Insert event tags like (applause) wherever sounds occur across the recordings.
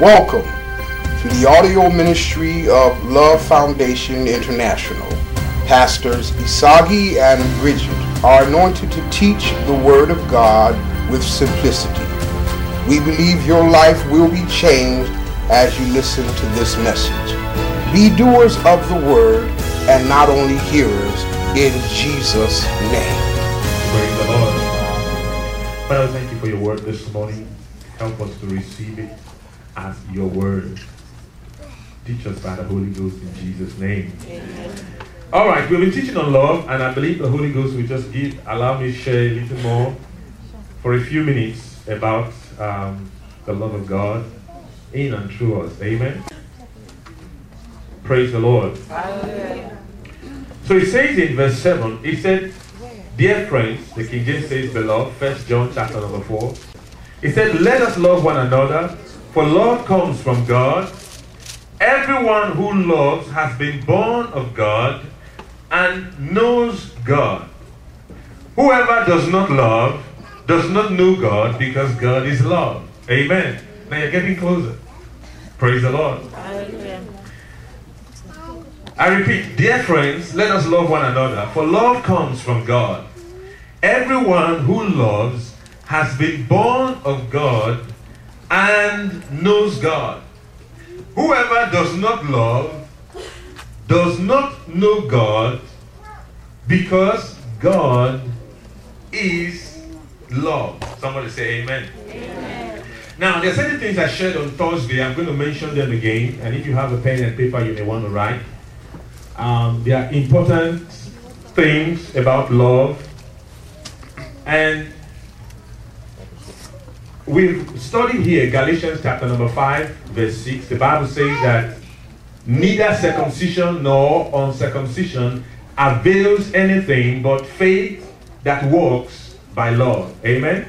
Welcome to the audio ministry of Love Foundation International. Pastors Isagi and Bridget are anointed to teach the Word of God with simplicity. We believe your life will be changed as you listen to this message. Be doers of the Word and not only hearers in Jesus' name. Praise the Lord. Father, thank you for your word this morning. Help us to receive it as your word. Teach us by the Holy Ghost in Jesus' name. All right, we've been teaching on love, and I believe the Holy Ghost will just give, allow me to share a little more for a few minutes about um, the love of God in and through us. Amen. Praise the Lord. So it says in verse 7, it said, Dear friends, the King James says, beloved, First John chapter number 4. It said, Let us love one another, for love comes from God. Everyone who loves has been born of God and knows God. Whoever does not love does not know God because God is love. Amen. Now you're getting closer. Praise the Lord. I repeat, dear friends, let us love one another, for love comes from God. Everyone who loves has been born of God and knows God. Whoever does not love does not know God because God is love. Somebody say amen. Now, there are certain things I shared on Thursday. I'm going to mention them again. And if you have a pen and paper, you may want to write. Um, there are important things about love. And we've studied here Galatians chapter number 5, verse 6. The Bible says that neither circumcision nor uncircumcision avails anything but faith that works by love. Amen?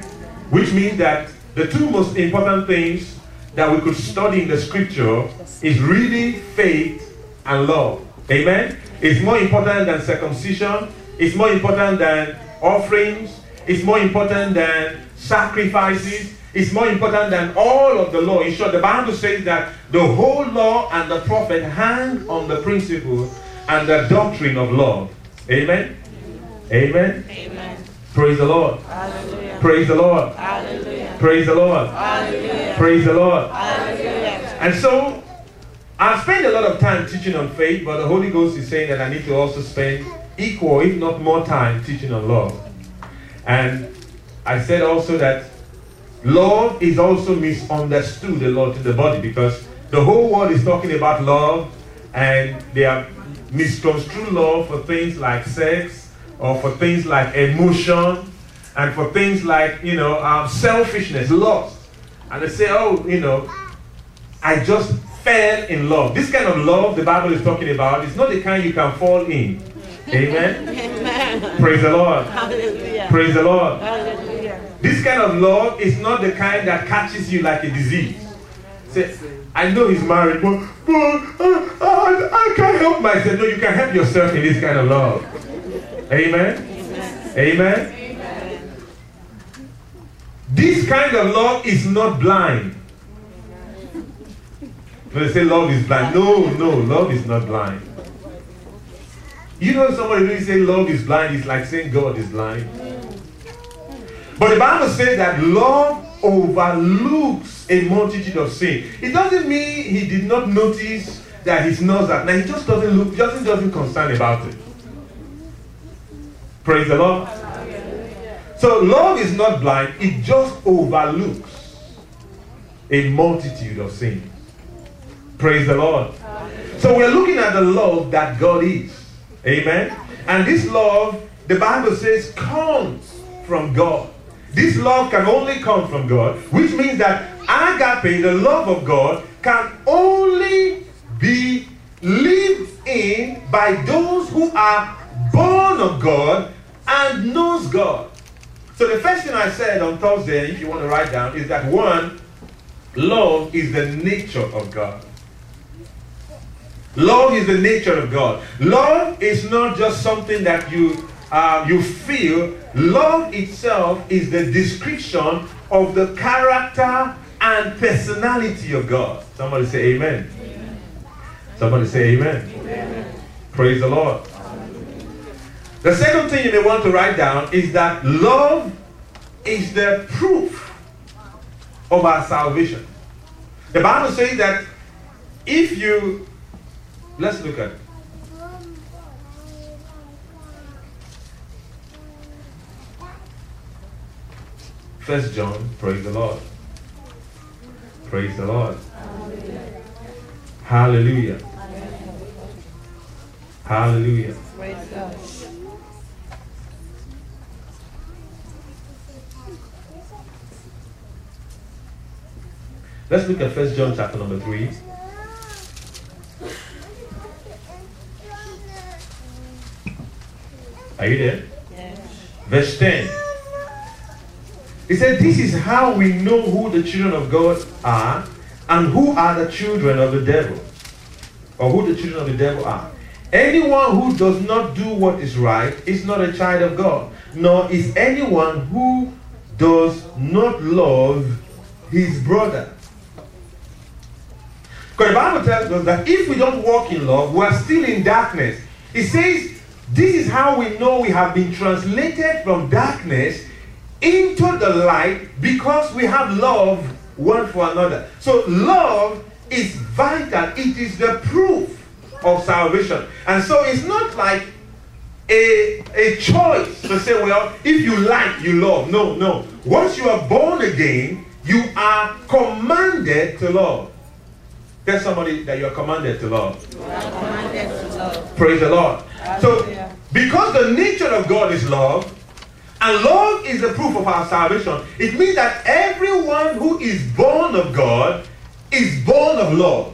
Which means that the two most important things that we could study in the scripture is really faith and love. Amen? It's more important than circumcision. It's more important than offerings. It's more important than sacrifices. It's more important than all of the law. In short, the Bible says that the whole law and the prophet hang on the principle and the doctrine of love. Amen? Amen? Amen. Praise the Lord. Hallelujah. Praise the Lord. Hallelujah. Praise the Lord. Hallelujah. Praise the Lord. Hallelujah. And so, I spend a lot of time teaching on faith, but the Holy Ghost is saying that I need to also spend equal, if not more time, teaching on love. And I said also that love is also misunderstood a lot in the body because the whole world is talking about love and they are misconstrued love for things like sex or for things like emotion and for things like, you know, um, selfishness, lust. And they say, oh, you know, I just fell in love. This kind of love the Bible is talking about is not the kind you can fall in. Amen. (laughs) Amen. Praise the Lord. Hallelujah. Praise the Lord. Hallelujah. This kind of love is not the kind that catches you like a disease. Say, I know he's married, but, but uh, uh, I can't help myself. No, you can help yourself in this kind of love. Amen. Amen. This kind of love is not blind. When they say love is blind, no, no, love is not blind. You know, somebody really say love is blind, it's like saying God is blind. But the Bible says that love overlooks a multitude of sin. It doesn't mean he did not notice that he knows that. Now he just doesn't look, just doesn't concern about it. Praise the Lord. So love is not blind, it just overlooks a multitude of sins. Praise the Lord. So we're looking at the love that God is. Amen. And this love, the Bible says, comes from God. This love can only come from God, which means that agape, the love of God, can only be lived in by those who are born of God and knows God. So the first thing I said on Thursday, if you want to write down, is that one, love is the nature of God. Love is the nature of God. Love is not just something that you uh, you feel. Love itself is the description of the character and personality of God. Somebody say amen. Somebody say amen. Praise the Lord. The second thing you may want to write down is that love is the proof of our salvation. The Bible says that if you, let's look at First John, praise the Lord. Praise the Lord. Hallelujah. Hallelujah. Praise Let's look at First John chapter number 3. Are you there? Yes. Verse 10. He said, This is how we know who the children of God are and who are the children of the devil. Or who the children of the devil are. Anyone who does not do what is right is not a child of God, nor is anyone who does not love his brother. Because the Bible tells us that if we don't walk in love, we are still in darkness. It says, This is how we know we have been translated from darkness into the light because we have love one for another. So, love is vital, it is the proof of salvation. And so, it's not like a, a choice to say, well, if you like, you love. No, no. Once you are born again, you are commanded to love. Tell somebody that you are commanded to love. Commanded to love. Praise the Lord. So, because the nature of God is love, and love is the proof of our salvation, it means that everyone who is born of God is born of love.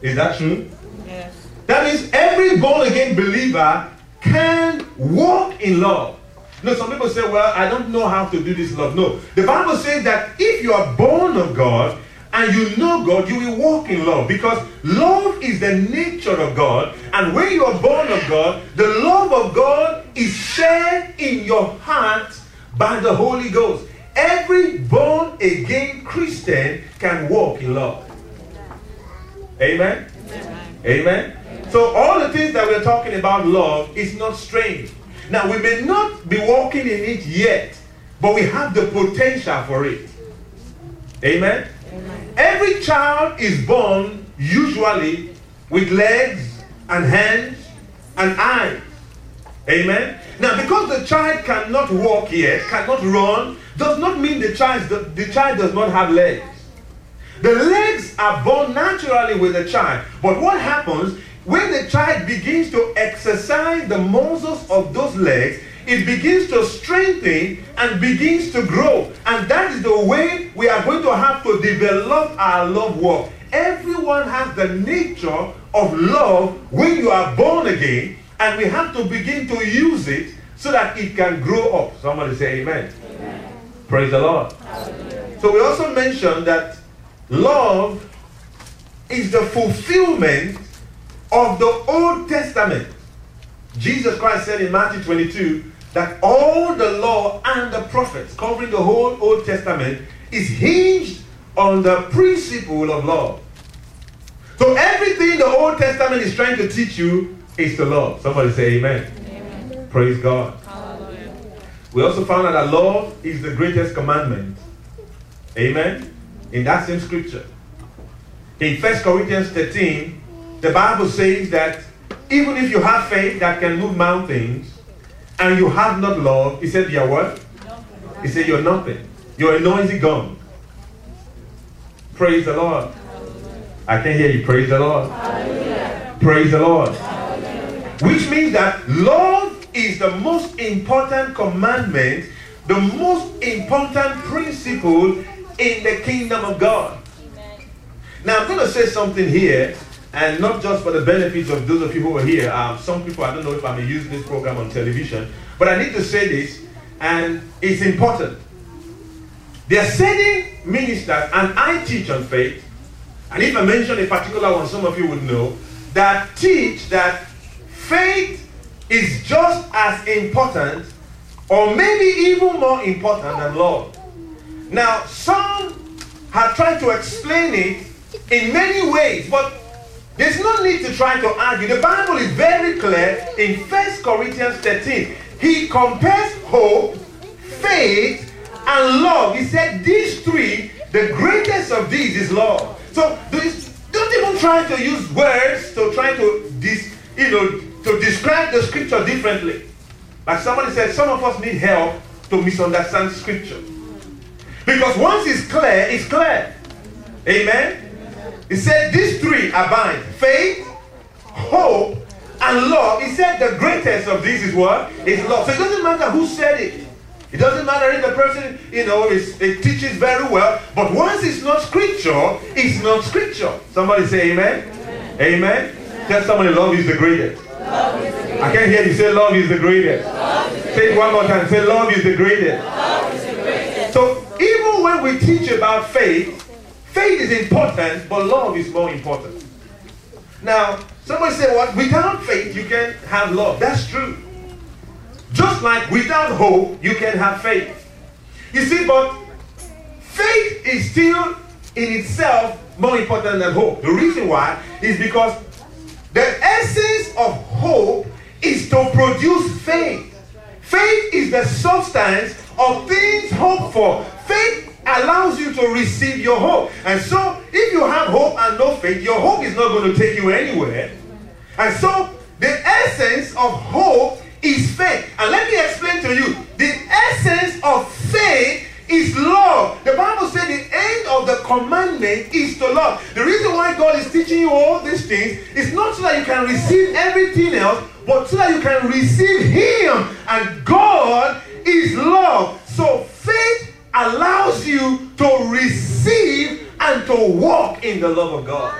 Is that true? Yes. That means every born again believer can walk in love. You know, some people say, Well, I don't know how to do this love. No. The Bible says that if you are born of God and you know God, you will walk in love because love is the nature of God. And when you are born of God, the love of God is shared in your heart by the Holy Ghost. Every born again Christian can walk in love. Amen. Amen. So all the things that we're talking about love is not strange. Now we may not be walking in it yet, but we have the potential for it. Amen. Every child is born usually with legs and hands and eyes. Amen. Now, because the child cannot walk yet, cannot run, does not mean the child, the, the child does not have legs. The legs are born naturally with the child. But what happens when the child begins to exercise the muscles of those legs? It begins to strengthen and begins to grow. And that is the way we are going to have to develop our love walk. Everyone has the nature of love when you are born again, and we have to begin to use it so that it can grow up. Somebody say amen. Praise the Lord. So we also mentioned that love is the fulfillment of the Old Testament. Jesus Christ said in Matthew 22 that all the law and the prophets, covering the whole Old Testament, is hinged on the principle of love. So everything the Old Testament is trying to teach you is the love. Somebody say amen. Praise God. We also found out that love is the greatest commandment. Amen. In that same scripture. In 1 Corinthians 13, the Bible says that even if you have faith that can move mountains and you have not love, he said, You're what? He said, You're nothing. You're a noisy gong. Praise the Lord. I can hear you. Praise the Lord. Praise the Lord. Which means that love is the most important commandment, the most important principle in the kingdom of God. Now, I'm going to say something here, and not just for the benefits of those of you who are here. Um, some people, I don't know if I may use this program on television, but I need to say this, and it's important. There are certain ministers, and I teach on faith, and if I mention a particular one, some of you would know, that teach that faith is just as important, or maybe even more important than love. Now, some have tried to explain it in many ways, but there's no need to try to argue. The Bible is very clear in 1 Corinthians 13. He compares hope, faith, and love. He said these three, the greatest of these is love. So don't even try to use words to try to dis, you know to describe the scripture differently. Like somebody said, some of us need help to misunderstand scripture. Because once it's clear, it's clear. Amen. He said these three abide faith, hope, and love. He said the greatest of these is what? Is love. So it doesn't matter who said it. It doesn't matter if the person, you know, is, it teaches very well. But once it's not scripture, it's not scripture. Somebody say amen. Amen. amen. amen. Tell somebody love is the greatest. I can't hear you say love is the greatest. Is the say it one more time. Say love is the greatest. Is the greatest. So even when we teach about faith, Faith is important, but love is more important. Now, somebody say, what? Without faith, you can't have love. That's true. Just like without hope, you can have faith. You see, but faith is still in itself more important than hope. The reason why is because the essence of hope is to produce faith. Faith is the substance of things hoped for. Faith allows you to receive your hope. And so, if you have hope and no faith, your hope is not going to take you anywhere. And so, the essence of hope is faith. And let me explain to you the essence of faith is love. The Bible said the end of the commandment is to love. The reason why God is teaching you all these things is not so that you can receive everything else, but so that you can receive Him. And God is love. So faith allows you to receive and to walk in the love of God.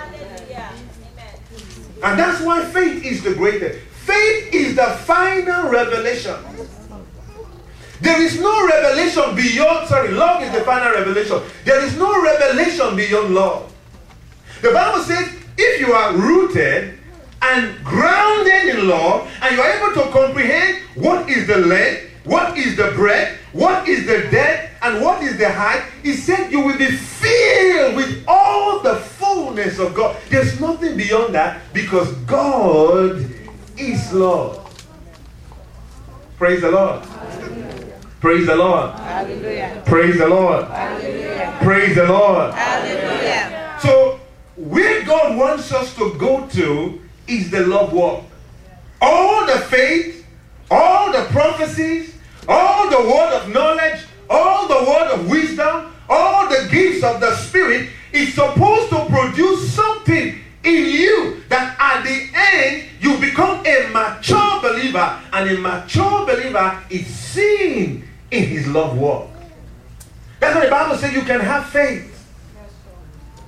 And that's why faith is the greatest. Faith is the final revelation. There is no revelation beyond, sorry, love is the final revelation. There is no revelation beyond love. The Bible says if you are rooted and grounded in love and you are able to comprehend what is the length, what is the breadth, what is the depth, and what is the height? He said you will be filled with all the fullness of God. There's nothing beyond that because God is love. Praise the Lord. Praise the Lord. Hallelujah. Praise the Lord. Hallelujah. Praise the Lord. Hallelujah. So, where God wants us to go to is the love walk. All the faith, all the prophecies, all the word of knowledge, all the word of wisdom, all the gifts of the Spirit is supposed to produce something in you that at the end you become a mature believer and a mature believer is seen in his love walk. That's what the Bible says you can have faith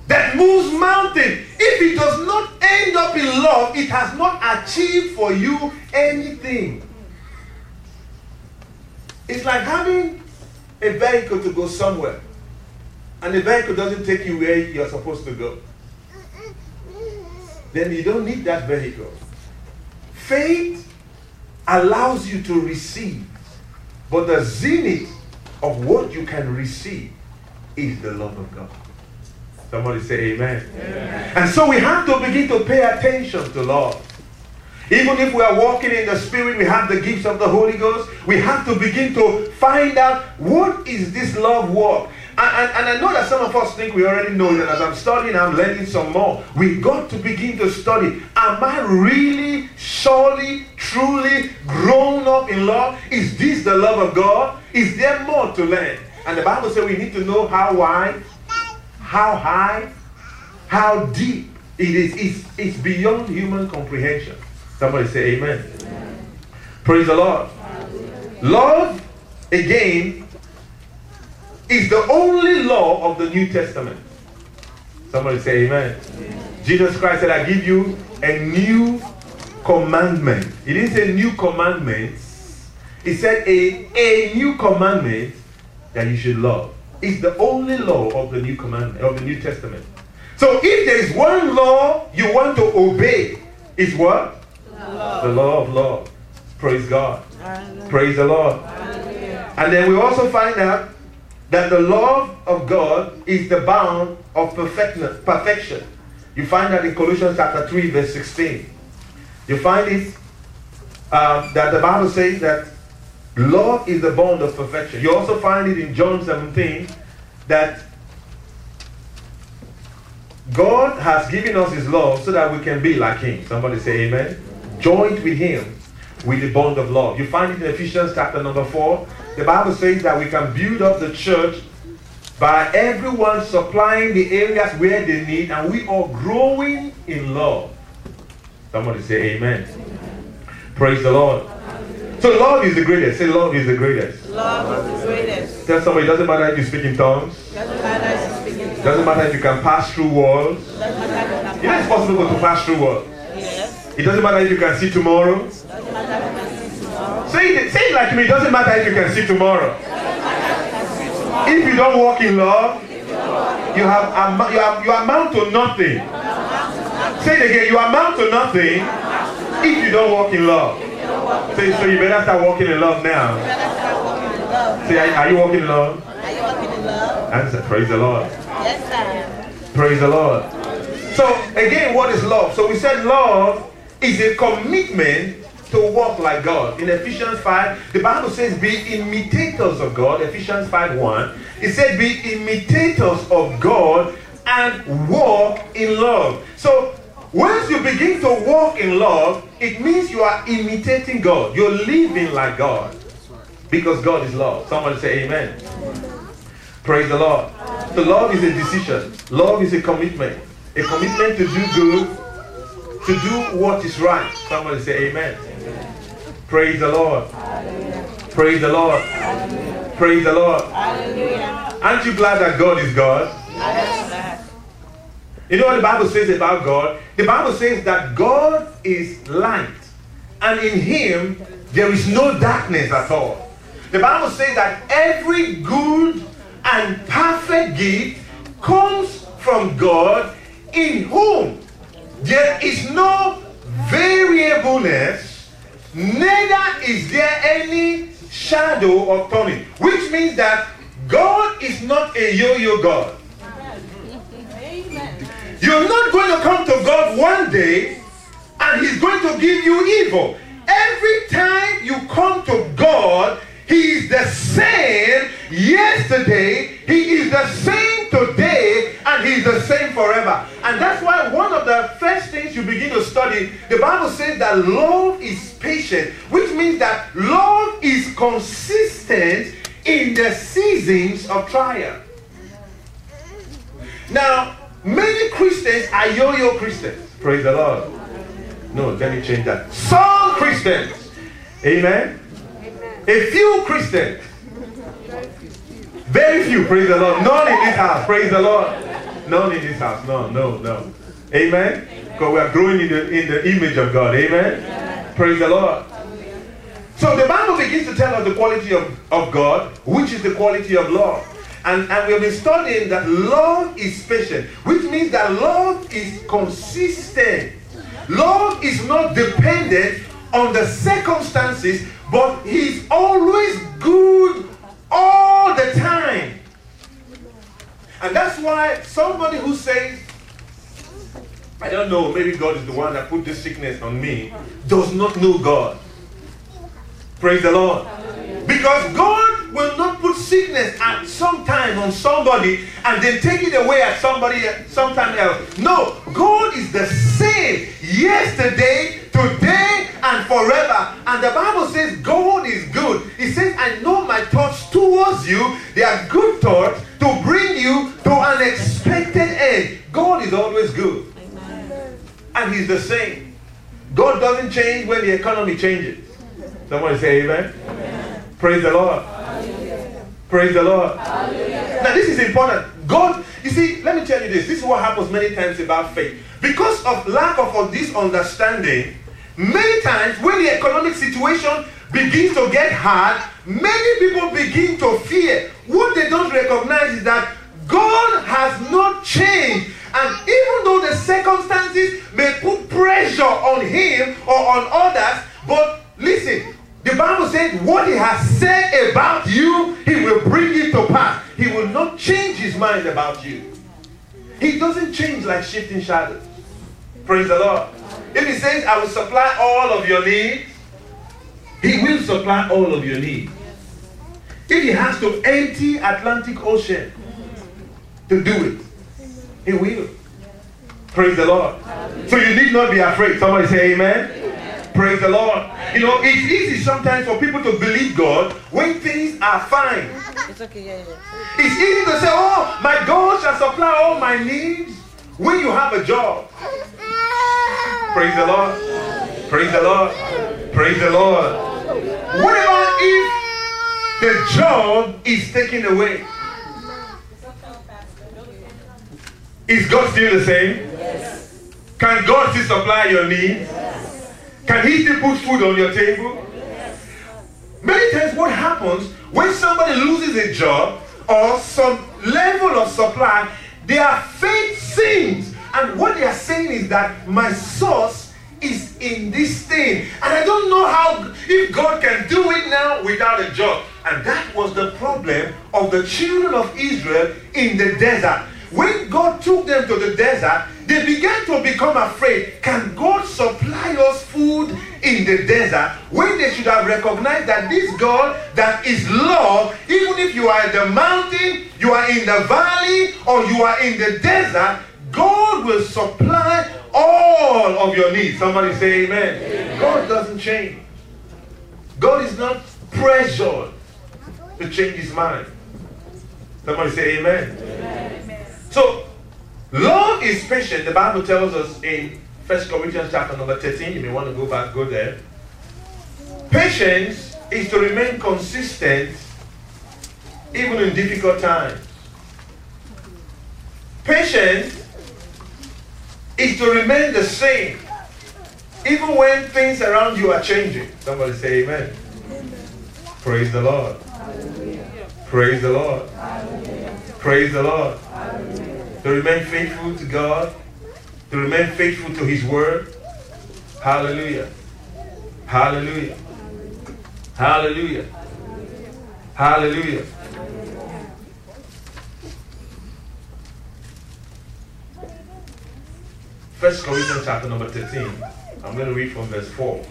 that moves mountain. If it does not end up in love, it has not achieved for you anything. It's like having a vehicle to go somewhere, and the vehicle doesn't take you where you're supposed to go. Then you don't need that vehicle. Faith allows you to receive, but the zenith of what you can receive is the love of God. Somebody say amen. amen. And so we have to begin to pay attention to love. Even if we are walking in the Spirit, we have the gifts of the Holy Ghost, we have to begin to find out what is this love walk. And, and, I know that some of us think we already know that as I'm studying, I'm learning some more. We got to begin to study. Am I really, surely, truly grown up in love? Is this the love of God? Is there more to learn? And the Bible says we need to know how wide, how high, how deep it is. It's, it's beyond human comprehension. Somebody say amen. amen. Praise the Lord. Love, again, is the only law of the New Testament. Somebody say amen. amen. Jesus Christ said, I give you a new commandment. He didn't say new commandments. He said a, a new commandment that you should love. It's the only law of the new commandment of the New Testament. So if there is one law you want to obey, it's what? The law of love. Praise God. Hallelujah. Praise the Lord. Hallelujah. And then we also find out that the love of God is the bound of perfection. You find that in Colossians chapter 3, verse 16. You find it um, that the Bible says that love is the bond of perfection. You also find it in John 17 that God has given us His love so that we can be like Him. Somebody say Amen. Joined with Him with the bond of love. You find it in Ephesians chapter number 4. The Bible says that we can build up the church by everyone supplying the areas where they need, and we are growing in love. Somebody say Amen. Praise the Lord. So love is the greatest. Say love is the greatest. Love is the greatest. Tell somebody it doesn't matter if you speak in tongues. Doesn't matter if you speak in tongues. Doesn't matter if you can pass through walls. It is possible to pass through walls. Yes. It doesn't matter if you can see tomorrow. Doesn't matter if you can see tomorrow. Say it, say it like me. It doesn't matter if you can see tomorrow. If you don't walk in love, you have you, have, you amount to nothing. Say it again. You amount to nothing if you don't walk in love. Say so. You better start walking in love now. Better start walking in love. Say, are, are you walking in love? Are you walking in love? Answer. Praise the Lord. Yes, sir. Praise the Lord. So again, what is love? So we said love is a commitment to walk like God. In Ephesians 5, the Bible says, be imitators of God. Ephesians 5 1. It said, be imitators of God and walk in love. So once you begin to walk in love, it means you are imitating God. You're living like God. Because God is love. Somebody say amen. Praise the Lord. So love is a decision. Love is a commitment. A commitment to do good, to do what is right. Somebody say amen. Praise the Lord. Praise the Lord. Praise the Lord. Hallelujah. Aren't you glad that God is God? Yes. You know what the Bible says about God? The Bible says that God is light, and in Him there is no darkness at all. The Bible says that every good and perfect gift comes from God, in whom there is no variableness, neither is there any shadow of turning. Which means that God is not a yo yo God. You're not going to come to God one day and He's going to give you evil. Every time you come to God, He is the same yesterday, He is the same today, and He is the same forever. And that's why one of the first things you begin to study, the Bible says that love is patient, which means that love is consistent in the seasons of trial. Now, many Christians are yo-yo Christians. Praise the Lord. No, let me change that. Some Christians. Amen. A few Christians. Very few, praise the Lord. None in this house, praise the Lord. None in this house. No, no, no. Amen. Because we are growing in the in the image of God. Amen. Praise the Lord. So the Bible begins to tell us the quality of, of God, which is the quality of love. And, and we have been studying that love is patient, which means that love is consistent. Love is not dependent on the circumstances, but He's always good all the time. And that's why somebody who says, I don't know, maybe God is the one that put this sickness on me, does not know God. Praise the Lord. Because God will not put sickness at some time on somebody and then take it away at somebody sometime else. No, God is the same yesterday, today, and forever. And the Bible says God is good. He says, I know my thoughts towards you. They are good thoughts to bring you to an expected end. God is always good. And He's the same. God doesn't change when the economy changes. Somebody say amen. Praise the Lord. Praise the Lord. Now, this is important. God, you see, let me tell you this. This is what happens many times about faith. Because of lack of this understanding, many times when the economic situation begins to get hard, many people begin to fear. What they don't recognize is that God has not changed. And even though the circumstances may put pressure on him or on others, but said what he has said about you, he will bring it to pass. He will not change his mind about you. He doesn't change like shifting shadows. Praise the Lord. If he says, I will supply all of your needs, he will supply all of your needs. If he has to empty Atlantic Ocean to do it, he will. Praise the Lord. So you need not be afraid. Somebody say amen. Praise the Lord. You know, it's easy sometimes for people to believe God when things are fine. It's okay, yeah, yeah. It's easy to say, Oh, my God shall supply all my needs when you have a job. Praise the Lord. Praise the Lord. Praise the Lord. What about if the job is taken away? Is God still the same? Yes. Can God still supply your needs? Yes. Can He still put food on your table? Many times, what happens when somebody loses a job or some level of supply, their faith sinks. And what they are saying is that my source is in this thing. And I don't know how, if God can do it now without a job. And that was the problem of the children of Israel in the desert. When God took them to the desert, they began to become afraid. Can God supply us food in the desert when they should have recognized that this God that is love, even if you are at the mountain, you are in the valley, or you are in the desert, God will supply all of your needs. Somebody say amen. amen. God doesn't change. God is not pressured to change his mind. Somebody say amen. amen. So, love is patient. The Bible tells us in First Corinthians chapter number 13. You may want to go back, go there. Patience is to remain consistent even in difficult times. Patience is to remain the same even when things around you are changing. Somebody say amen. amen. Praise the Lord. Hallelujah. Praise the Lord. Hallelujah. Praise the Lord. Hallelujah. To remain faithful to God, to remain faithful to His Word. Hallelujah. Hallelujah. Hallelujah. Hallelujah. First Corinthians chapter number 13. I'm going to read from verse 4.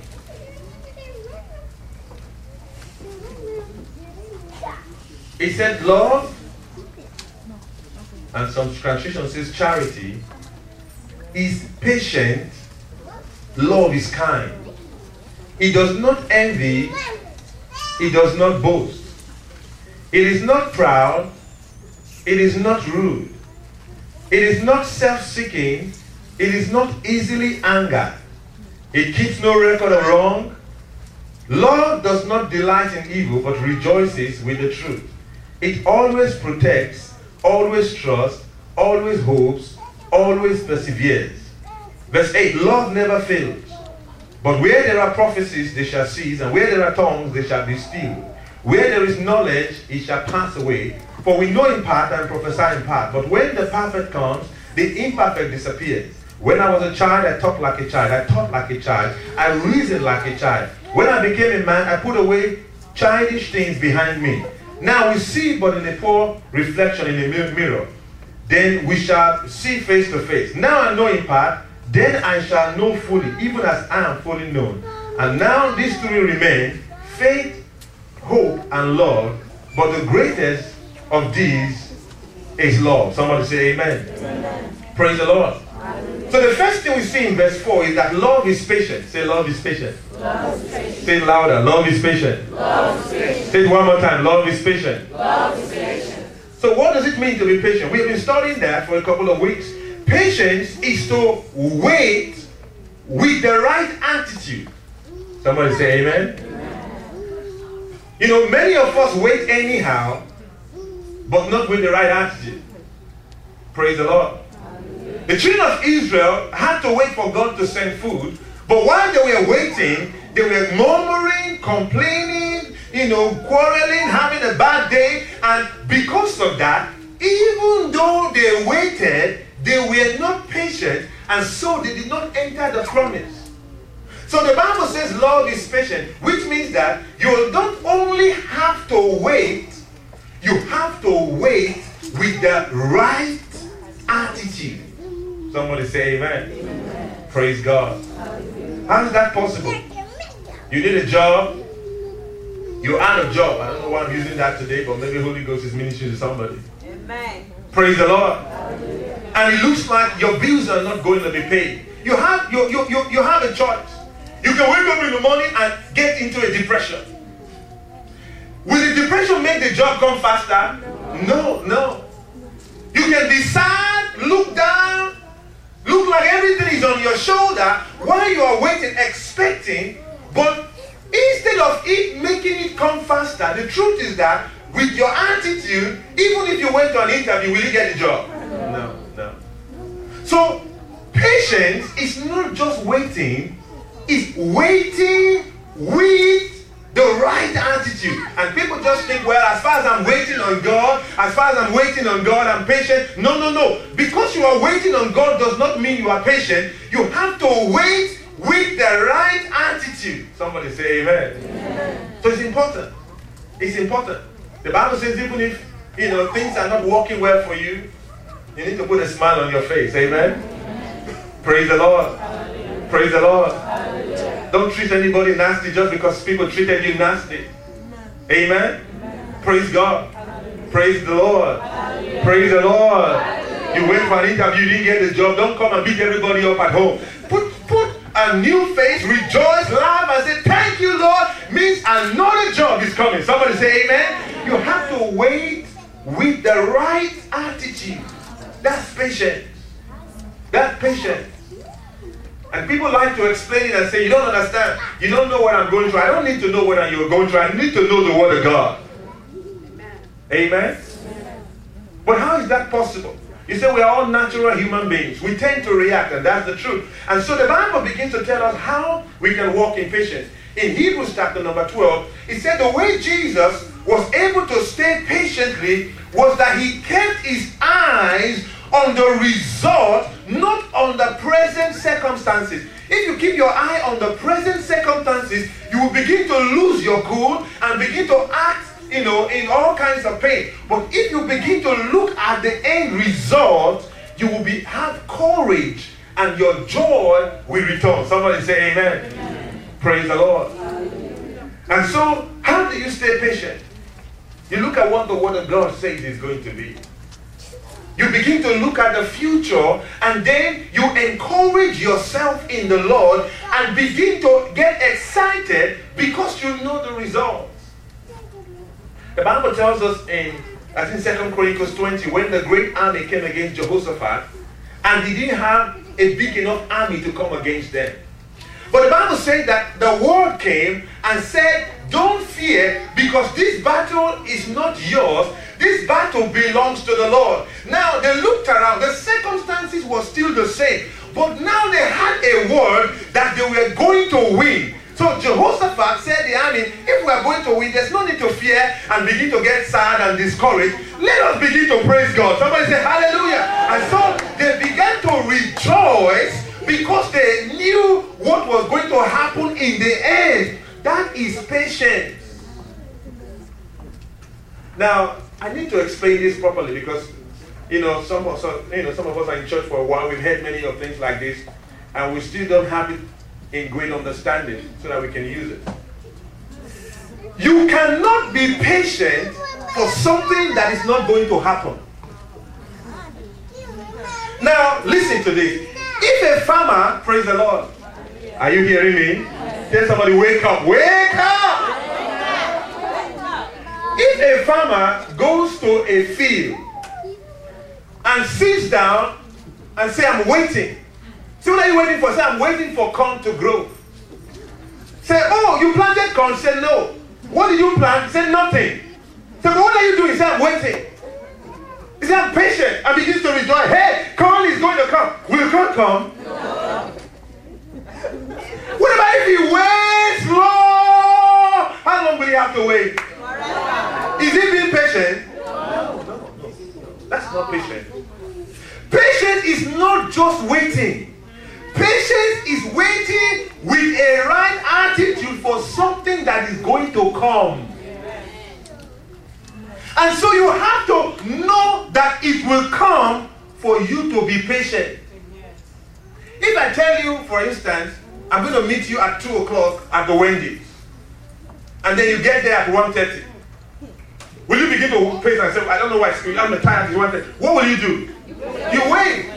He said, Love, and some translation says charity, is patient, love is kind. It does not envy, it does not boast. It is not proud, it is not rude, it is not self seeking, it is not easily angered. It keeps no record of wrong. Love does not delight in evil, but rejoices with the truth. It always protects, always trusts, always hopes, always perseveres. Verse 8 Love never fails. But where there are prophecies, they shall cease, and where there are tongues, they shall be still. Where there is knowledge, it shall pass away. For we know in part and prophesy in part. But when the perfect comes, the imperfect disappears. When I was a child, I talked like a child. I thought like a child. I reasoned like a child. When I became a man, I put away childish things behind me. Now we see but in a poor reflection in a mirror. Then we shall see face to face. Now I know in part, then I shall know fully, even as I am fully known. And now these three remain faith, hope, and love. But the greatest of these is love. Somebody say amen. amen. Praise the Lord. So the first thing we see in verse 4 is that love is patient. Say love is patient. Love is patient. Say it louder. Love is patient. Love is patient. Say it one more time. Love is patient. Love is patient. So what does it mean to be patient? We have been studying that for a couple of weeks. Patience is to wait with the right attitude. Somebody say amen. amen. You know, many of us wait anyhow, but not with the right attitude. Praise the Lord. The children of Israel had to wait for God to send food, but while they were waiting, they were murmuring, complaining, you know, quarreling, having a bad day, and because of that, even though they waited, they were not patient, and so they did not enter the promise. So the Bible says love is patient, which means that you don't only have to wait, you have to wait with the right attitude. Somebody say amen. amen. Praise God. How is that possible? You did a job, you're out of job. I don't know why I'm using that today, but maybe Holy Ghost is ministering to somebody. Amen. Praise the Lord. And it looks like your bills are not going to be paid. You have you, you, you, you have a choice. You can wake up in the morning and get into a depression. Will the depression make the job come faster? No, no. You can be sad, look down, look like everything is on your shoulder while you are waiting, expecting, but instead of it making it come faster, the truth is that with your attitude, even if you went to an interview, will you get the job? No, no. So patience is not just waiting, it's waiting with the right attitude. And people just think, well, as far as I'm waiting on God, as far as I'm waiting on God, I'm patient. No, no, no. Because you are waiting on God does not mean you are patient. You have to wait with the right attitude. Somebody say amen. amen. So it's important. It's important. The Bible says even if you know things are not working well for you, you need to put a smile on your face. Amen. amen. Praise the Lord. Praise the Lord. Don't treat anybody nasty just because people treated you nasty. Amen. Praise God. Praise the Lord. Praise the Lord. You went for an interview, you didn't get the job. Don't come and beat everybody up at home. Put put a new face, rejoice, laugh, and say, Thank you, Lord. Means another job is coming. Somebody say amen. You have to wait with the right attitude. That's patience. That's patience. And people like to explain it and say, You don't understand. You don't know what I'm going through. I don't need to know what you're going through. I need to know the Word of God. Amen? Amen? But how is that possible? You say we are all natural human beings. We tend to react, and that's the truth. And so the Bible begins to tell us how we can walk in patience. In Hebrews chapter number 12, it said the way Jesus was able to stay patiently was that he kept his eyes on the result, not on the present circumstances. If you keep your eye on the present circumstances, you will begin to lose your cool and begin to act, you know, in all kinds of pain. But if you begin to look at the end result, you will be have courage and your joy will return. Somebody say amen. amen. Praise the Lord. And so, how do you stay patient? You look at what the Word of God says is going to be. You begin to look at the future and then you encourage yourself in the Lord and begin to get excited because you know the results. The Bible tells us in, I think, Second Chronicles 20, when the great army came against Jehoshaphat, and he didn't have a big enough army to come against them. But the Bible said that the word came and said, Don't fear, because this battle is not yours, this battle belongs to the Lord. Now they looked around. The circumstances were still the same. But now they had a word that they were going to win. So Jehoshaphat said the army, if we are going to win, there's no need to fear and begin to get sad and discouraged. Let us begin to praise God. Somebody say hallelujah. And so they began to rejoice because they knew what was going to happen in the end. That is patience. Now, I need to explain this properly because you know some of us, you know some of us are in church for a while. We've heard many of things like this, and we still don't have it in great understanding so that we can use it. You cannot be patient for something that is not going to happen. Now, listen to this. If a farmer, praise the Lord, are you hearing me? Tell somebody, wake up, wake up. A farmer goes to a field and sits down and say, I'm waiting. See what are you waiting for? Say, I'm waiting for corn to grow. Say, oh, you planted corn. Say, no. What did you plant? Say, nothing. Say, what are you doing? Say, I'm waiting. He said, I'm patient. And begins to rejoice. Hey, corn is going to come. Will corn come? No. what about if he waits long? How long will he have to wait? Is he being patient? No, no, no. That's not patient. Patience is not just waiting. Patience is waiting with a right attitude for something that is going to come. And so you have to know that it will come for you to be patient. If I tell you, for instance, I'm going to meet you at 2 o'clock at the Wendy's. And then you get there at 1.30. Will you begin to pace and say, I don't know why I'm tired, it's 1.30. What will you do? You wait.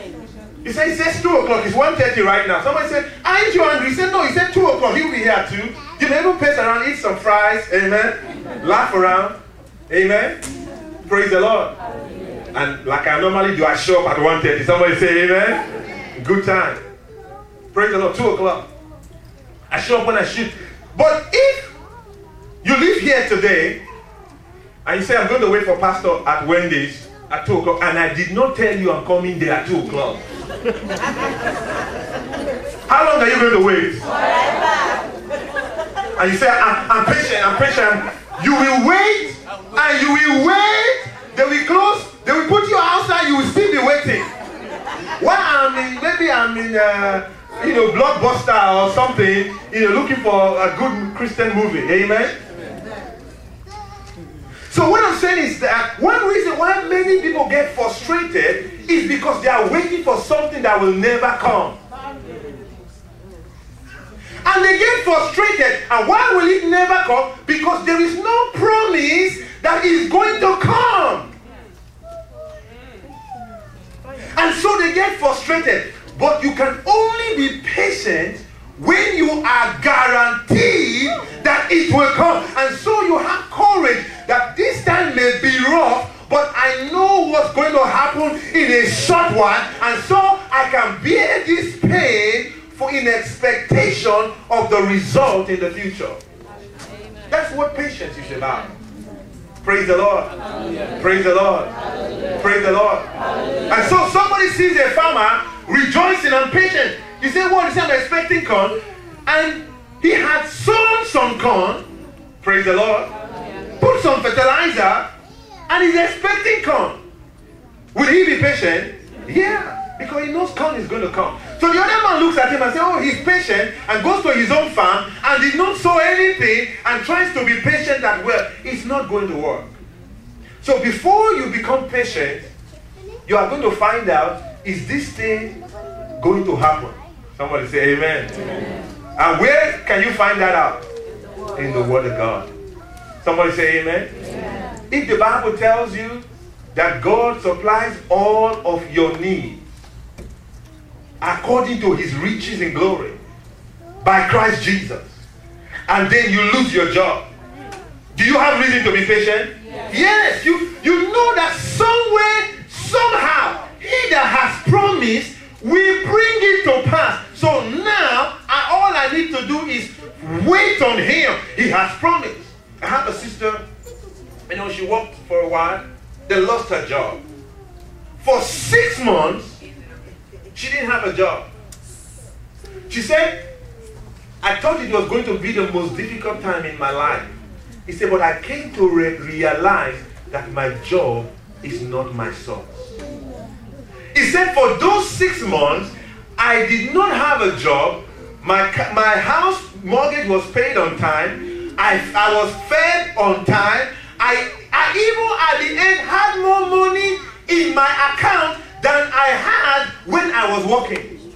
He said, it says 2 o'clock, it's 1.30 right now. Somebody said, aren't you hungry? He said, no, he said 2 o'clock, he'll be here too. You even pace around, eat some fries, amen. Laugh around, amen. Praise the Lord. And like I normally do, I show up at 1.30. Somebody say amen. Good time. Praise the Lord, 2 o'clock. I show up when I shoot. But if you live here today and you say, I'm going to wait for Pastor at Wendy's at 2 o'clock, and I did not tell you I'm coming there at 2 o'clock. (laughs) How long are you going to wait? Forever. And you say, I'm, I'm patient, I'm patient. You will wait, and you will wait. They will close, they will put you outside, you will still be waiting. While I'm in, maybe I'm in, uh, you know, blockbuster or something, you know, looking for a good Christian movie. Amen. So what I'm saying is that one reason why many people get frustrated is because they are waiting for something that will never come. And they get frustrated. And why will it never come? Because there is no promise that is going to come. And so they get frustrated. But you can only be patient when you are guaranteed that it will come. And so you have courage that this time may be rough, but I know what's going to happen in a short while. And so I can bear this pain for in expectation of the result in the future. That's what patience is about. Praise the Lord. Praise the Lord. Praise the Lord. And so somebody sees a farmer rejoicing and patient. You say, What? He said, I'm expecting corn. And he had sown some corn. Praise the Lord. Put some fertilizer. And he's expecting corn. Will he be patient? Yeah. Because he knows corn is going to come. So the other man looks at him and says, Oh, he's patient and goes to his own farm and did not sow anything and tries to be patient as well. It's not going to work. So before you become patient, you are going to find out is this thing going to happen? Somebody say amen. amen. And where can you find that out? In the Word of God. Somebody say amen. amen. If the Bible tells you that God supplies all of your needs according to his riches in glory by Christ Jesus, and then you lose your job, do you have reason to be patient? Yes. yes, you, you know that somewhere, somehow, he that has promised will bring it to pass. So now, I, all I need to do is wait on him. He has promised. I have a sister, you know, she worked for a while, they lost her job. For six months, she didn't have a job. She said, I thought it was going to be the most difficult time in my life. He said, but I came to re- realize that my job is not my source. He said, for those six months, I did not have a job. My, my house mortgage was paid on time. I, I was fed on time. I, I even at the end had more money in my account than I had when I was working.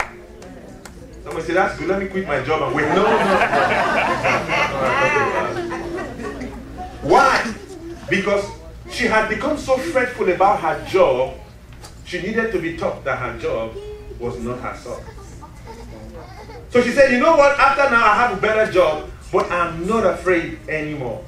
Somebody said, that's good, let me quit my job and wait. No, no, no. (laughs) Why? Because she had become so fretful about her job, she needed to be taught that her job was not her source. So she said, you know what, after now I have a better job, but I'm not afraid anymore.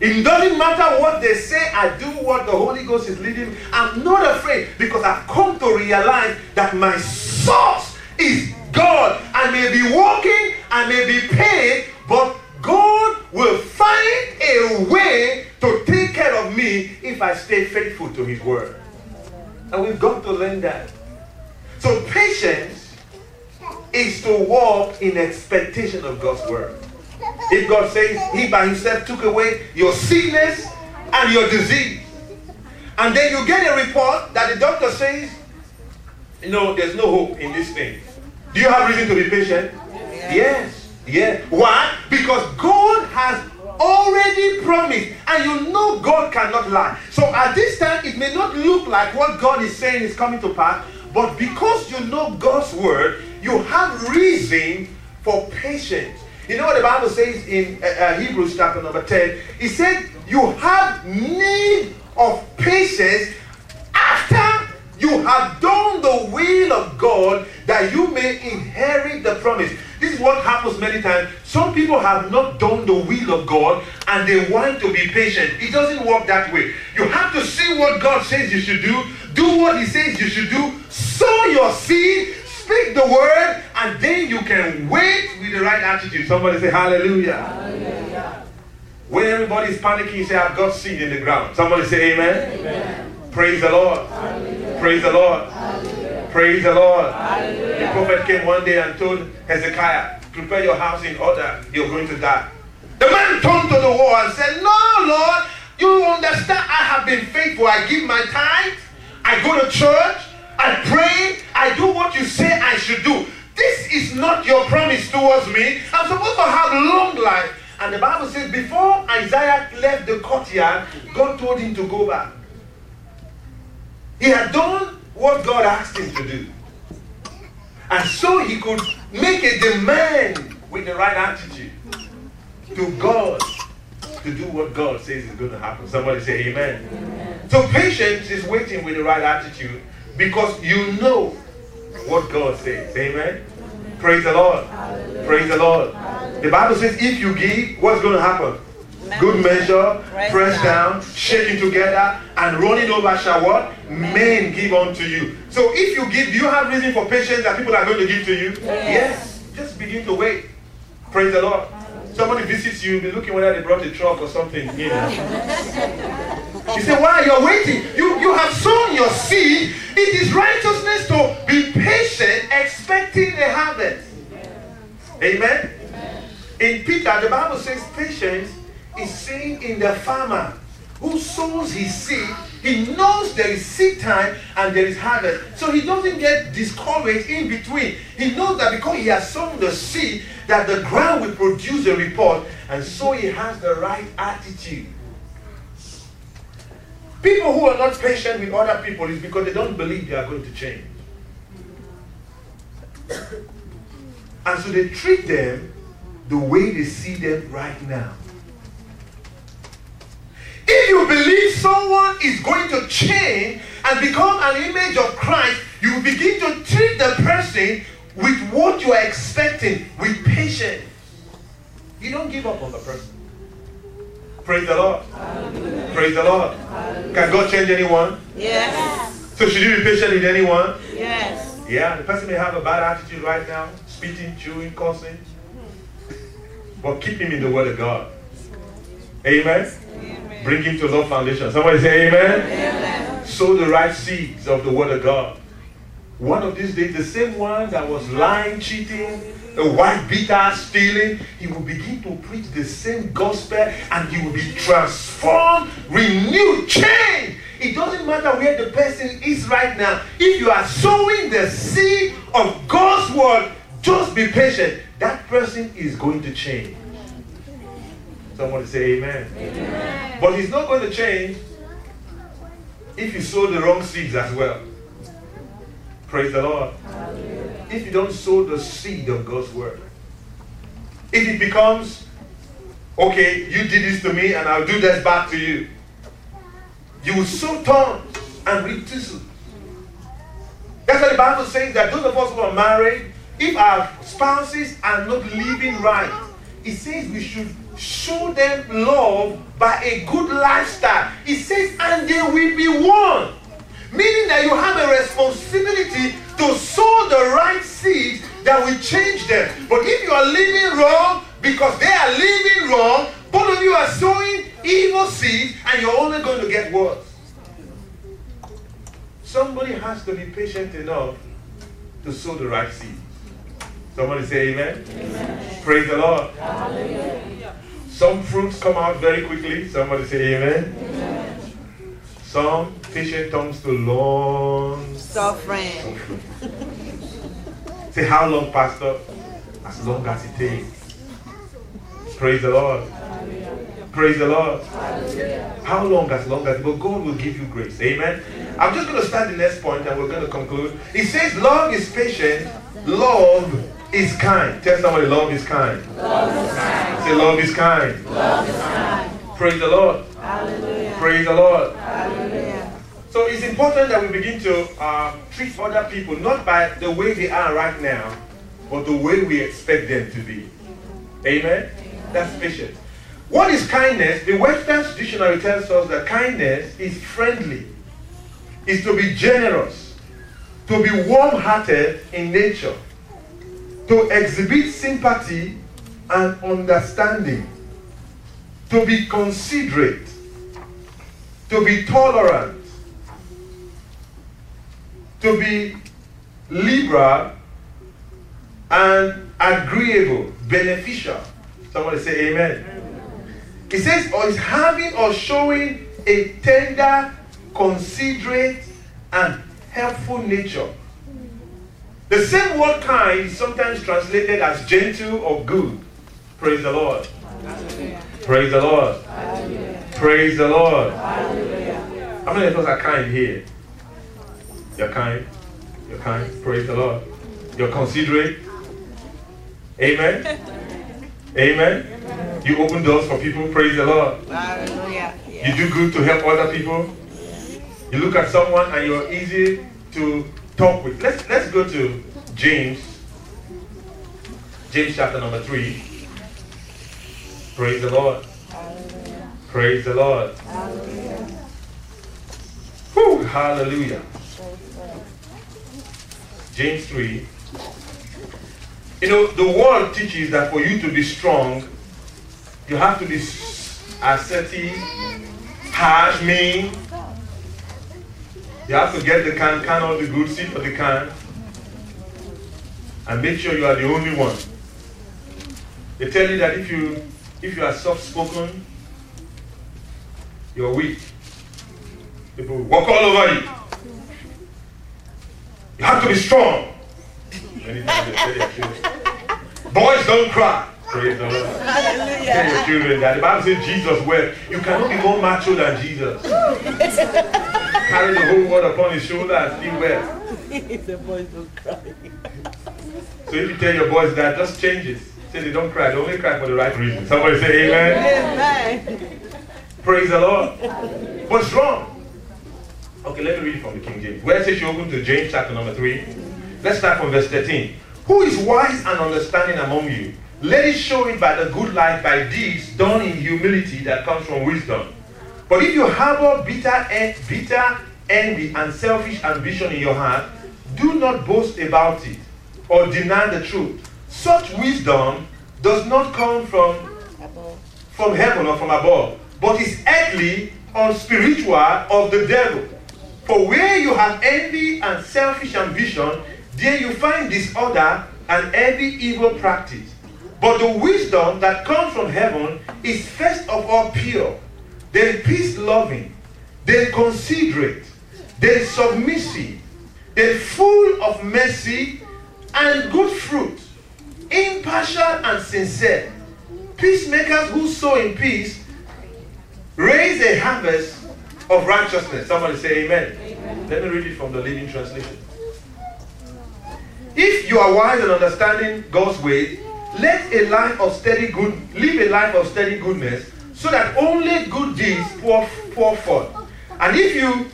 It doesn't matter what they say, I do what the Holy Ghost is leading. I'm not afraid because I've come to realize that my source is God. I may be walking, I may be paid, but God will find a way to take care of me if I stay faithful to His word. And we've got to learn that. Patience is to walk in expectation of God's word. If God says He by Himself took away your sickness and your disease, and then you get a report that the doctor says, know, there's no hope in this thing. Do you have reason to be patient? Yes. Yes. Why? Because God has already promised, and you know God cannot lie. So at this time, it may not look like what God is saying is coming to pass, but because you know God's word, you have reason for patience. You know what the Bible says in uh, uh, Hebrews chapter number 10? It said, You have need of patience after you have done the will of God that you may inherit the promise. This is what happens many times. Some people have not done the will of God and they want to be patient. It doesn't work that way. You have to see what God says you should do, do what He says you should do, sow your seed, speak the word, and then you can wait with the right attitude. Somebody say hallelujah. hallelujah. When everybody is panicking, say, I've got seed in the ground. Somebody say amen. amen. Praise the Lord. Hallelujah. Praise the Lord. Hallelujah. Praise the Lord. Hallelujah. The prophet came one day and told Hezekiah, prepare your house in order. You're going to die. The man turned to the wall and said, No, Lord, you understand. I have been faithful. I give my time. I go to church. I pray. I do what you say I should do. This is not your promise towards me. I'm supposed to have long life. And the Bible says, before Isaiah left the courtyard, God told him to go back. He had done what God asked him to do. And so he could make a demand with the right attitude to God to do what God says is going to happen. Somebody say amen. So patience is waiting with the right attitude because you know what God says. Amen. Praise the Lord. Hallelujah. Praise the Lord. Hallelujah. The Bible says if you give, what's going to happen? Good measure, pressed down, shaking together, and running over shall what? Men give unto you. So if you give, do you have reason for patience that people are going to give to you? Yes. yes. Just begin to wait. Praise the Lord. Somebody visits you, you'll be looking whether they brought a truck or something. You know. you say, Why you're waiting? You you have sown your seed. It is righteousness to be patient, expecting a harvest. Amen. In Peter, the Bible says patience is seen in the farmer who sows his seed. He knows there is seed time and there is harvest. So he doesn't get discouraged in between. He knows that because he has sown the seed, that the ground will produce a report, and so he has the right attitude. People who are not patient with other people is because they don't believe they are going to change. And so they treat them the way they see them right now. If you believe someone is going to change and become an image of Christ, you begin to treat the person with what you are expecting, with patience. You don't give up on the person. Praise the Lord. Hallelujah. Praise the Lord. Hallelujah. Can God change anyone? Yes. So should you be patient with anyone? Yes. Yeah, the person may have a bad attitude right now, spitting, chewing, cursing. But keep him in the word of God. Amen. amen. Bring him to Love Foundation. Somebody say amen. amen. Sow the right seeds of the word of God. One of these days, the same one that was lying, cheating, a white beater, stealing, he will begin to preach the same gospel and he will be transformed, renewed, changed. It doesn't matter where the person is right now. If you are sowing the seed of God's word, just be patient. That person is going to change. Someone say amen. amen. But he's not going to change if you sow the wrong seeds as well. Praise the Lord. Hallelujah. If you don't sow the seed of God's word, if it becomes, okay, you did this to me and I'll do this back to you, you will sow thorns and reap thistles. That's why the Bible says that those of us who are married, if our spouses are not living right, it says we should show them love by a good lifestyle. It says, and they will be one. Meaning that you have a responsibility to sow the right seeds that will change them. But if you are living wrong because they are living wrong, both of you are sowing evil seeds and you're only going to get worse. Somebody has to be patient enough to sow the right seeds. Somebody say amen. amen. Praise the Lord. Hallelujah. Some fruits come out very quickly. Somebody say amen. amen. Some patient tongues to long suffering. Say how long, Pastor? As long as it takes. Praise the Lord. Praise the Lord. How long? As long as, but God will give you grace. Amen. I'm just going to start the next point and we're going to conclude. It says, Love is patient Love is kind. Tell somebody, love is kind. Love is kind. Say, love is kind. Love is kind. Praise the Lord. Hallelujah. Praise the Lord. So it's important that we begin to uh, treat other people not by the way they are right now, but the way we expect them to be. Amen? That's patience. What is kindness? The Webster's dictionary tells us that kindness is friendly, is to be generous, to be warm hearted in nature, to exhibit sympathy and understanding, to be considerate, to be tolerant, to be liberal and agreeable, beneficial. Somebody say amen. It says, or is having or showing a tender, considerate, and helpful nature. The same word kind is sometimes translated as gentle or good. Praise the Lord. Hallelujah. Praise the Lord. Hallelujah. Praise the Lord. Hallelujah. How many of us are kind here? You're kind. You're kind. Praise the Lord. You're considerate. Amen. (laughs) Amen. You open doors for people. Praise the Lord. Hallelujah. You do good to help other people. You look at someone and you're easy to talk with. Let's let's go to James. James chapter number three. Praise the Lord. Hallelujah. Praise the Lord. Hallelujah. Whew, hallelujah. James 3. You know, the world teaches that for you to be strong, you have to be assertive, harsh, mean. You have to get the can, can all the good, sit for the can, and make sure you are the only one. They tell you that if you if you are soft-spoken, you're weak. People walk all over you. You have to be strong. Boys don't cry. Praise the Lord. Hallelujah. Tell your children that the Bible says Jesus wept. You cannot be more macho than Jesus. Carry the whole world upon his shoulder and still wept. the boys don't cry. So if you tell your boys that, just change it. Say they don't cry. They only cry for the right reason. Somebody say amen. Amen. Praise the Lord. What's wrong? Okay, let me read from the King James. Where it says you open to James chapter number 3. Let's start from verse 13. Who is wise and understanding among you? Let it show it by the good life, by deeds done in humility that comes from wisdom. But if you harbor bitter, bitter envy and selfish ambition in your heart, do not boast about it or deny the truth. Such wisdom does not come from, from heaven or from above, but is earthly, unspiritual, of the devil. For where you have envy and selfish ambition, there you find disorder and every evil practice. But the wisdom that comes from heaven is first of all pure, then peace loving, then considerate, then submissive, then full of mercy and good fruit, impartial and sincere. Peacemakers who sow in peace raise a harvest of righteousness. Somebody say amen. amen. Let me read it from the Living Translation. If you are wise and understanding God's way, let a life of steady good, live a life of steady goodness, so that only good deeds pour, pour forth. And if you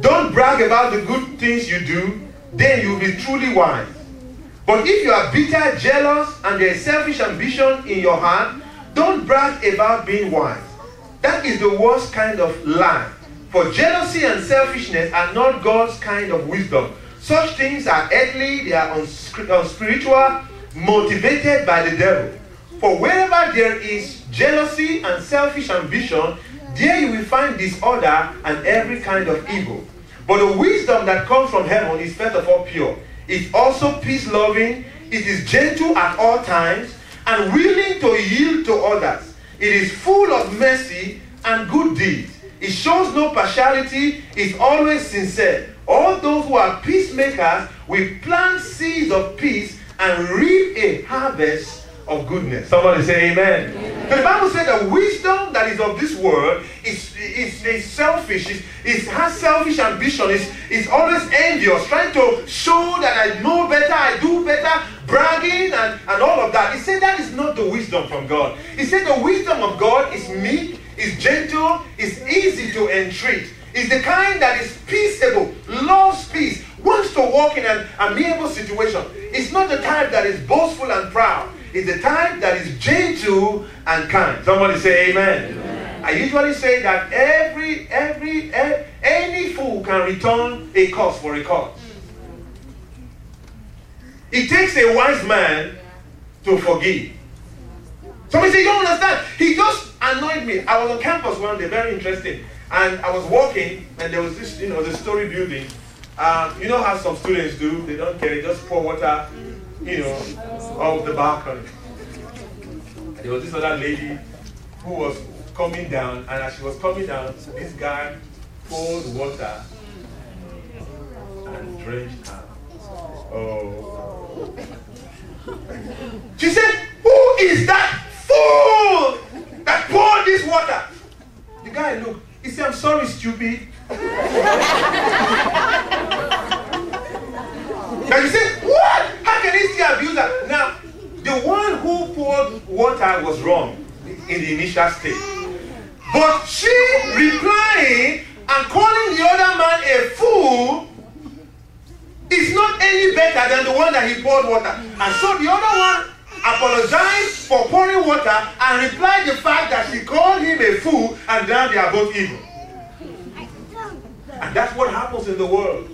don't brag about the good things you do, then you'll be truly wise. But if you are bitter, jealous, and there is selfish ambition in your heart, don't brag about being wise. That is the worst kind of lie. For jealousy and selfishness are not God's kind of wisdom. Such things are earthly, they are unspiritual, motivated by the devil. For wherever there is jealousy and selfish ambition, there you will find disorder and every kind of evil. But the wisdom that comes from heaven is first of all pure. It's also peace loving, it is gentle at all times, and willing to yield to others. It is full of mercy and good deeds. It shows no partiality, is always sincere. All those who are peacemakers will plant seeds of peace and reap a harvest of goodness. Somebody say amen. amen. The Bible said that wisdom that is of this world is, is, is selfish, is, is, has selfish ambition, is, is always envious, trying to show that I know better, I do better, bragging and, and all of that. He said that is not the wisdom from God. He said the wisdom of God is meek, is gentle, is easy to entreat, is the kind that is peaceable, loves peace, wants to walk in an amiable situation. It's not the type that is boastful and proud. It's the type that is gentle and kind. Somebody say amen. amen. I usually say that every, every, every, any fool can return a cause for a cause. It takes a wise man to forgive. Somebody say, You don't understand. He just annoyed me. I was on campus one day, very interesting. And I was walking, and there was this, you know, the story building. Um, you know how some students do? They don't care, they just pour water, you know, off the balcony. There was this other lady who was coming down, and as she was coming down, this guy poured water and drenched her. Oh. She said, Who is that fool that poured this water? The guy looked. He said, I'm sorry, stupid. (laughs) now you say, What? How can he still abuse her? Now, the one who poured water was wrong in the initial state. But she replying and calling the other man a fool is not any better than the one that he poured water. And so the other one apologized for pouring water and replied the fact that she called him a fool and now they are both evil. And that's what happens in the world.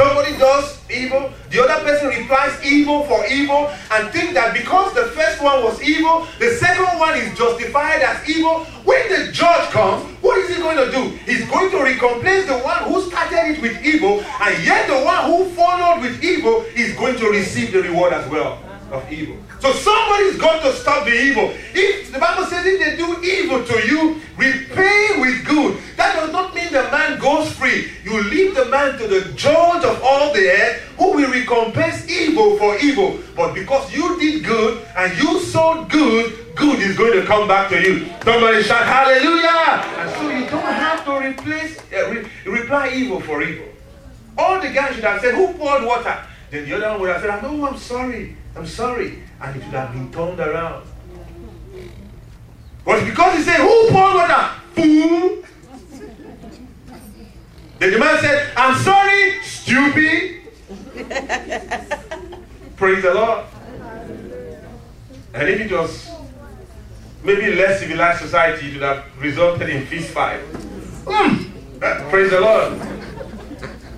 Somebody does evil, the other person replies evil for evil, and think that because the first one was evil, the second one is justified as evil. When the judge comes, what is he going to do? He's going to recompense the one who started it with evil, and yet the one who followed with evil is going to receive the reward as well of evil. So somebody's got to stop the evil. If the Bible says if they do evil to you, repay with good. That does not mean the man goes free. You leave the man to the judge of all the earth who will recompense evil for evil. But because you did good and you sowed good, good is going to come back to you. Somebody shout hallelujah. And so you don't have to replace uh, re- reply evil for evil. All the guys should have said, Who poured water? Then the other one would have said, No, I'm sorry. I'm sorry. And it would have been turned around. But because he said, Who poured water? Fool. Then the man said, I'm sorry, stupid. (laughs) Praise the Lord. And if it was maybe less civilized society, it would have resulted in fist fight. Mm. Praise the Lord.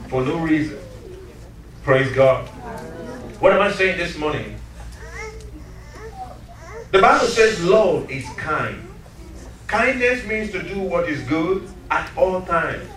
For no reason. Praise God. What am I saying this morning? The Bible says love is kind. Kindness means to do what is good at all times.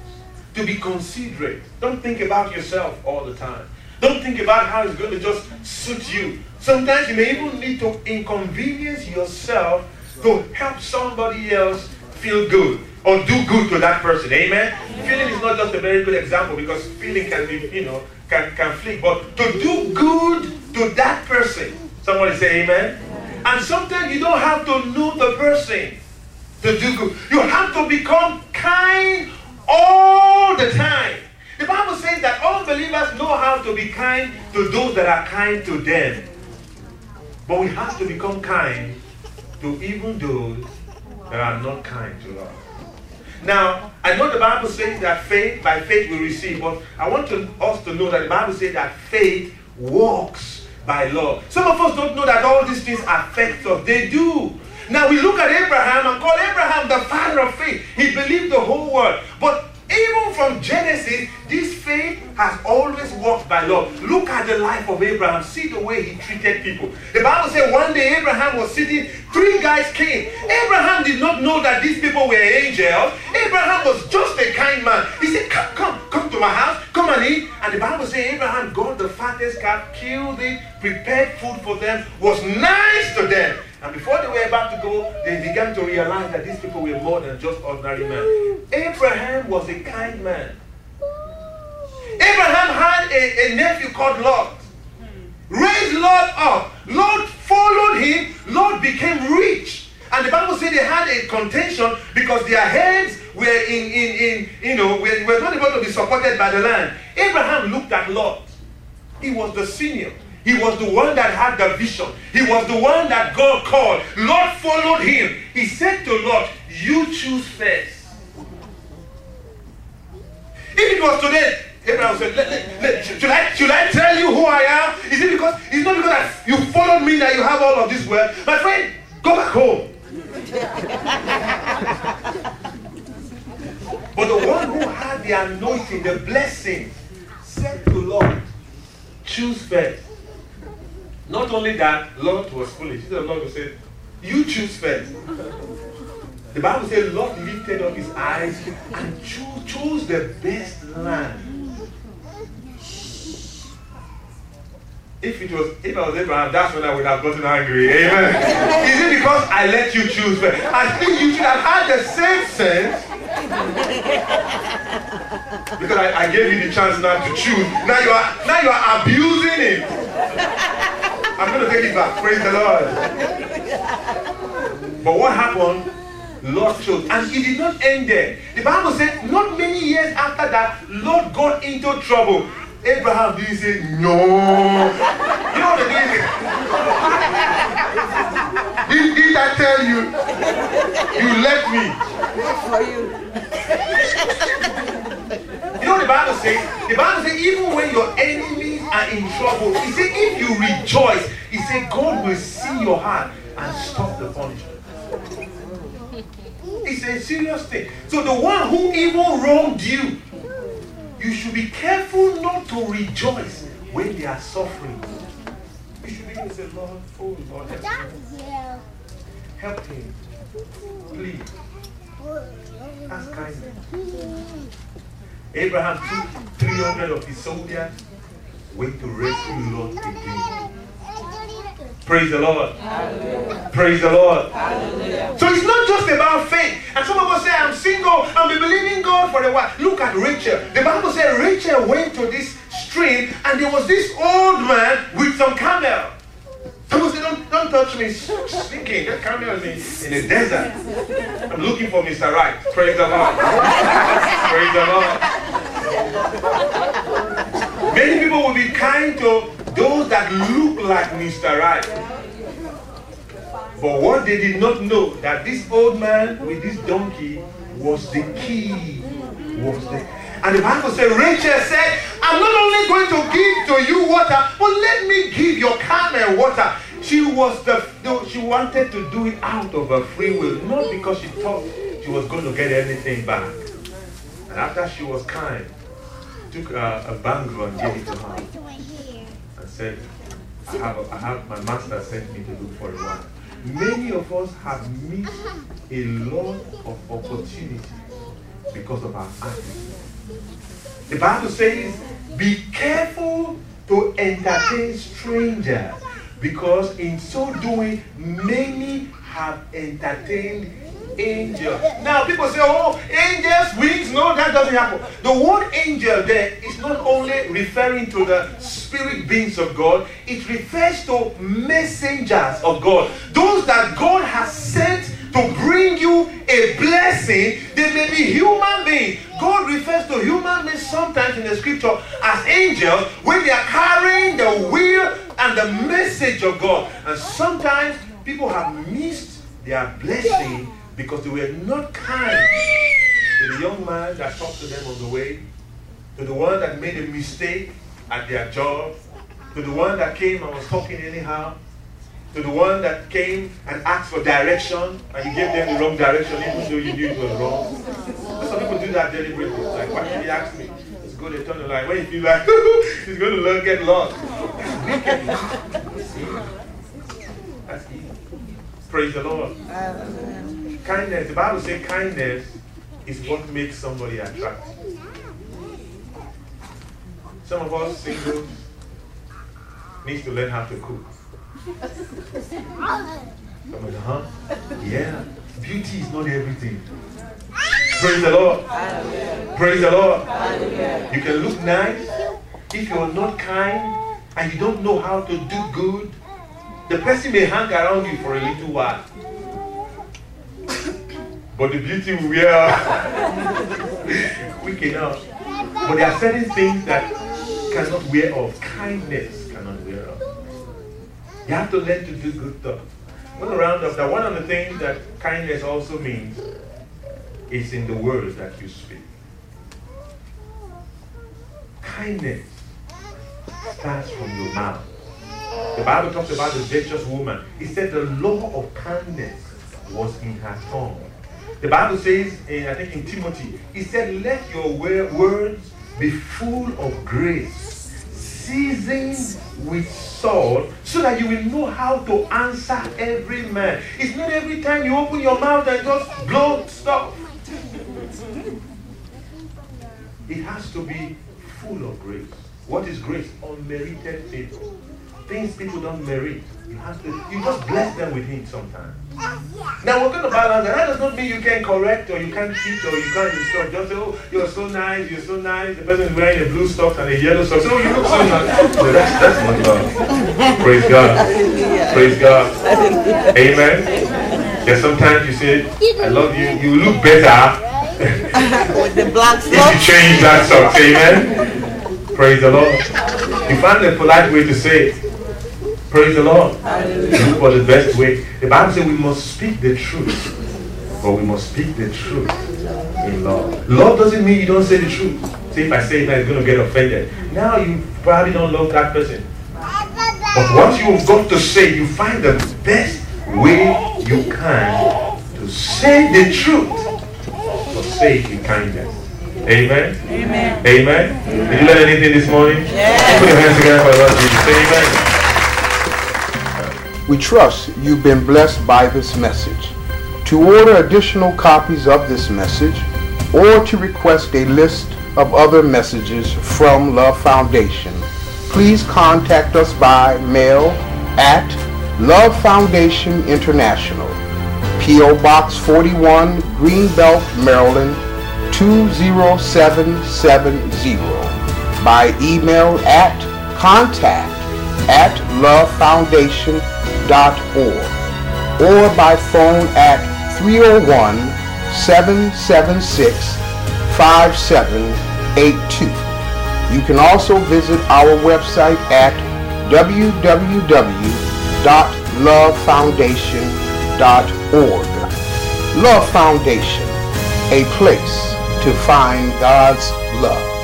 To be considerate. Don't think about yourself all the time. Don't think about how it's going to just suit you. Sometimes you may even need to inconvenience yourself to help somebody else feel good or do good to that person. Amen? Feeling is not just a very good example because feeling can be, you know, can, can. But to do good to that person. Somebody say amen. And sometimes you don't have to know the person to do good. You have to become kind all the time. The Bible says that all believers know how to be kind to those that are kind to them. But we have to become kind to even those that are not kind to us. Now, I know the Bible says that faith, by faith we receive, but I want to, us to know that the Bible says that faith works by love. Some of us don't know that all these things affect us. They do. Now we look at Abraham and call Abraham the father of faith. He believed the whole world. But even from Genesis, this faith has always walked by love. Look at the life of Abraham. See the way he treated people. The Bible said one day Abraham was sitting, three guys came. Abraham did not know that these people were angels. Abraham was just a kind man. He said, Come, come, come to my house, come and eat. And the Bible says Abraham got the fattest calf, killed it, prepared food for them, was nice to them. And before they were about to go, they began to realize that these people were more than just ordinary men. Abraham was a kind man. Abraham had a, a nephew called Lot. Raised Lot up. Lot followed him. Lot became rich. And the Bible said they had a contention because their heads were in, in, in you know, were, were not able to be supported by the land. Abraham looked at Lot. He was the senior. He was the one that had the vision. He was the one that God called. Lot followed him. He said to Lot, You choose first. If it was today, Abraham said, let, let, let, should, I, should I tell you who I am? Is it because it's not because I, you followed me that you have all of this wealth? My friend, go back home. (laughs) but the one who had the anointing, the blessing, said to Lot, choose first. Not only that, Lot was foolish. The Lord said, You choose first. The Bible says Lot lifted up his eyes and chose, chose the best land. If it was if I was Abraham, that's when I would have gotten angry. Amen. Is it because I let you choose first? I think you should have had the same sense. because I, I gave you the chance now to choose. Now you are now you are abusing it. I'm going to take it back. Praise the Lord. But what happened? Lot chose. And it did not end there. The Bible said not many years after that, Lot got into trouble. Abraham didn't say no. You know what the did? did, did I tell you? You left me. What for you. You know what the Bible says? The Bible says even when your enemies are in trouble, he said if you rejoice, he said God will see your heart and stop the punishment. It's a serious thing. So the one who even wronged you, you should be careful not to rejoice when they are suffering. You should to say, Lord, oh Lord, help him. Help him. Please. That's kindness. Abraham took 300 of his soldiers, went to rescue Lot again. Praise the Lord. Hallelujah. Praise the Lord. Hallelujah. So it's not just about faith. And some of us say, I'm single, I'm believing God for a while. Look at Rachel. The Bible says Rachel went to this stream and there was this old man with some camel. Someone said, don't, don't touch me. Stinking. That camel is in, in the desert. I'm looking for Mr. Right. Praise the Lord. (laughs) Praise the Lord. Many people will be kind to those that look like Mr. Right. But what they did not know that this old man with this donkey was the key. Was the and the Bible said, Rachel said, I'm not only going to give to you water, but let me give your camel water. She was the she wanted to do it out of her free will, not because she thought she was going to get anything back. And after she was kind, took a, a bangle and gave it to her and said, I have, a, I have my master sent me to look for a wife. Many of us have missed a lot of opportunity because of our attitude. The Bible says, be careful to entertain strangers because in so doing, many have entertained angels. Now people say, oh, angels, wings. No, that doesn't happen. The word angel there is not only referring to the spirit beings of God, it refers to messengers of God. Those that God has sent to bring you a blessing, they may be human beings. God refers to human beings sometimes in the scripture as angels when they are carrying the will and the message of God. And sometimes people have missed their blessing because they were not kind to the young man that talked to them on the way, to the one that made a mistake at their job, to the one that came and was talking anyhow, to the one that came and asked for direction and you gave them the wrong direction even though you knew it was wrong. Some people do that deliberately. Like, why did he ask me? It's good, they turn the light. When you feel like (laughs) he's going to learn, get lost. (laughs) That's evil. Praise the Lord. Kindness, the Bible says kindness is what makes somebody attractive. Some of us singles needs to learn how to cook. Some of huh? Yeah. Beauty is not everything. Praise the Lord. Praise the Lord. You can look nice if you're not kind and you don't know how to do good. The person may hang around you for a little while. But the beauty will (laughs) wear quick enough. But there are certain things that cannot wear off. Kindness cannot wear off. You have to learn to do good stuff. To round up that one of the things that kindness also means is in the words that you speak. Kindness starts from your mouth. The Bible talks about the virtuous woman. It said the law of kindness was in her tongue. The Bible says, in, I think in Timothy, he said, Let your words be full of grace, seasoned with salt, so that you will know how to answer every man. It's not every time you open your mouth and just blow stuff. It has to be full of grace. What is grace? Unmerited favor. Things people don't merit. You have to, you just bless them with Him sometimes. Now we're going to balance that. That does not mean you can correct or you can't teach or you can't instruct. Just say, oh, you're so nice, you're so nice. The person is wearing a blue socks and a yellow socks. Oh, you look so nice. So that's, that's not love. Uh, praise God. Praise God. (laughs) Amen. Yeah, sometimes you say, I love you. You look better. (laughs) With the black socks. If you change that socks. Amen. Praise the Lord. You find a polite way to say it. Praise the Lord. Look for the best way. The Bible says we must speak the truth. But we must speak the truth in love. Love doesn't mean you don't say the truth. See, if I say it, I'm going to get offended. Now you probably don't love that person. But what you've got to say, you find the best way you can to say the truth. But say it with kindness. Amen. Amen. Amen. Did you learn anything this morning? Yes. Put your hands together for the Lord Jesus. Amen. We trust you've been blessed by this message. To order additional copies of this message or to request a list of other messages from Love Foundation, please contact us by mail at Love Foundation International, P.O. Box 41, Greenbelt, Maryland 20770, by email at contact at lovefoundation.org or by phone at 301-776-5782. You can also visit our website at www.lovefoundation.org. Love Foundation, a place to find God's love.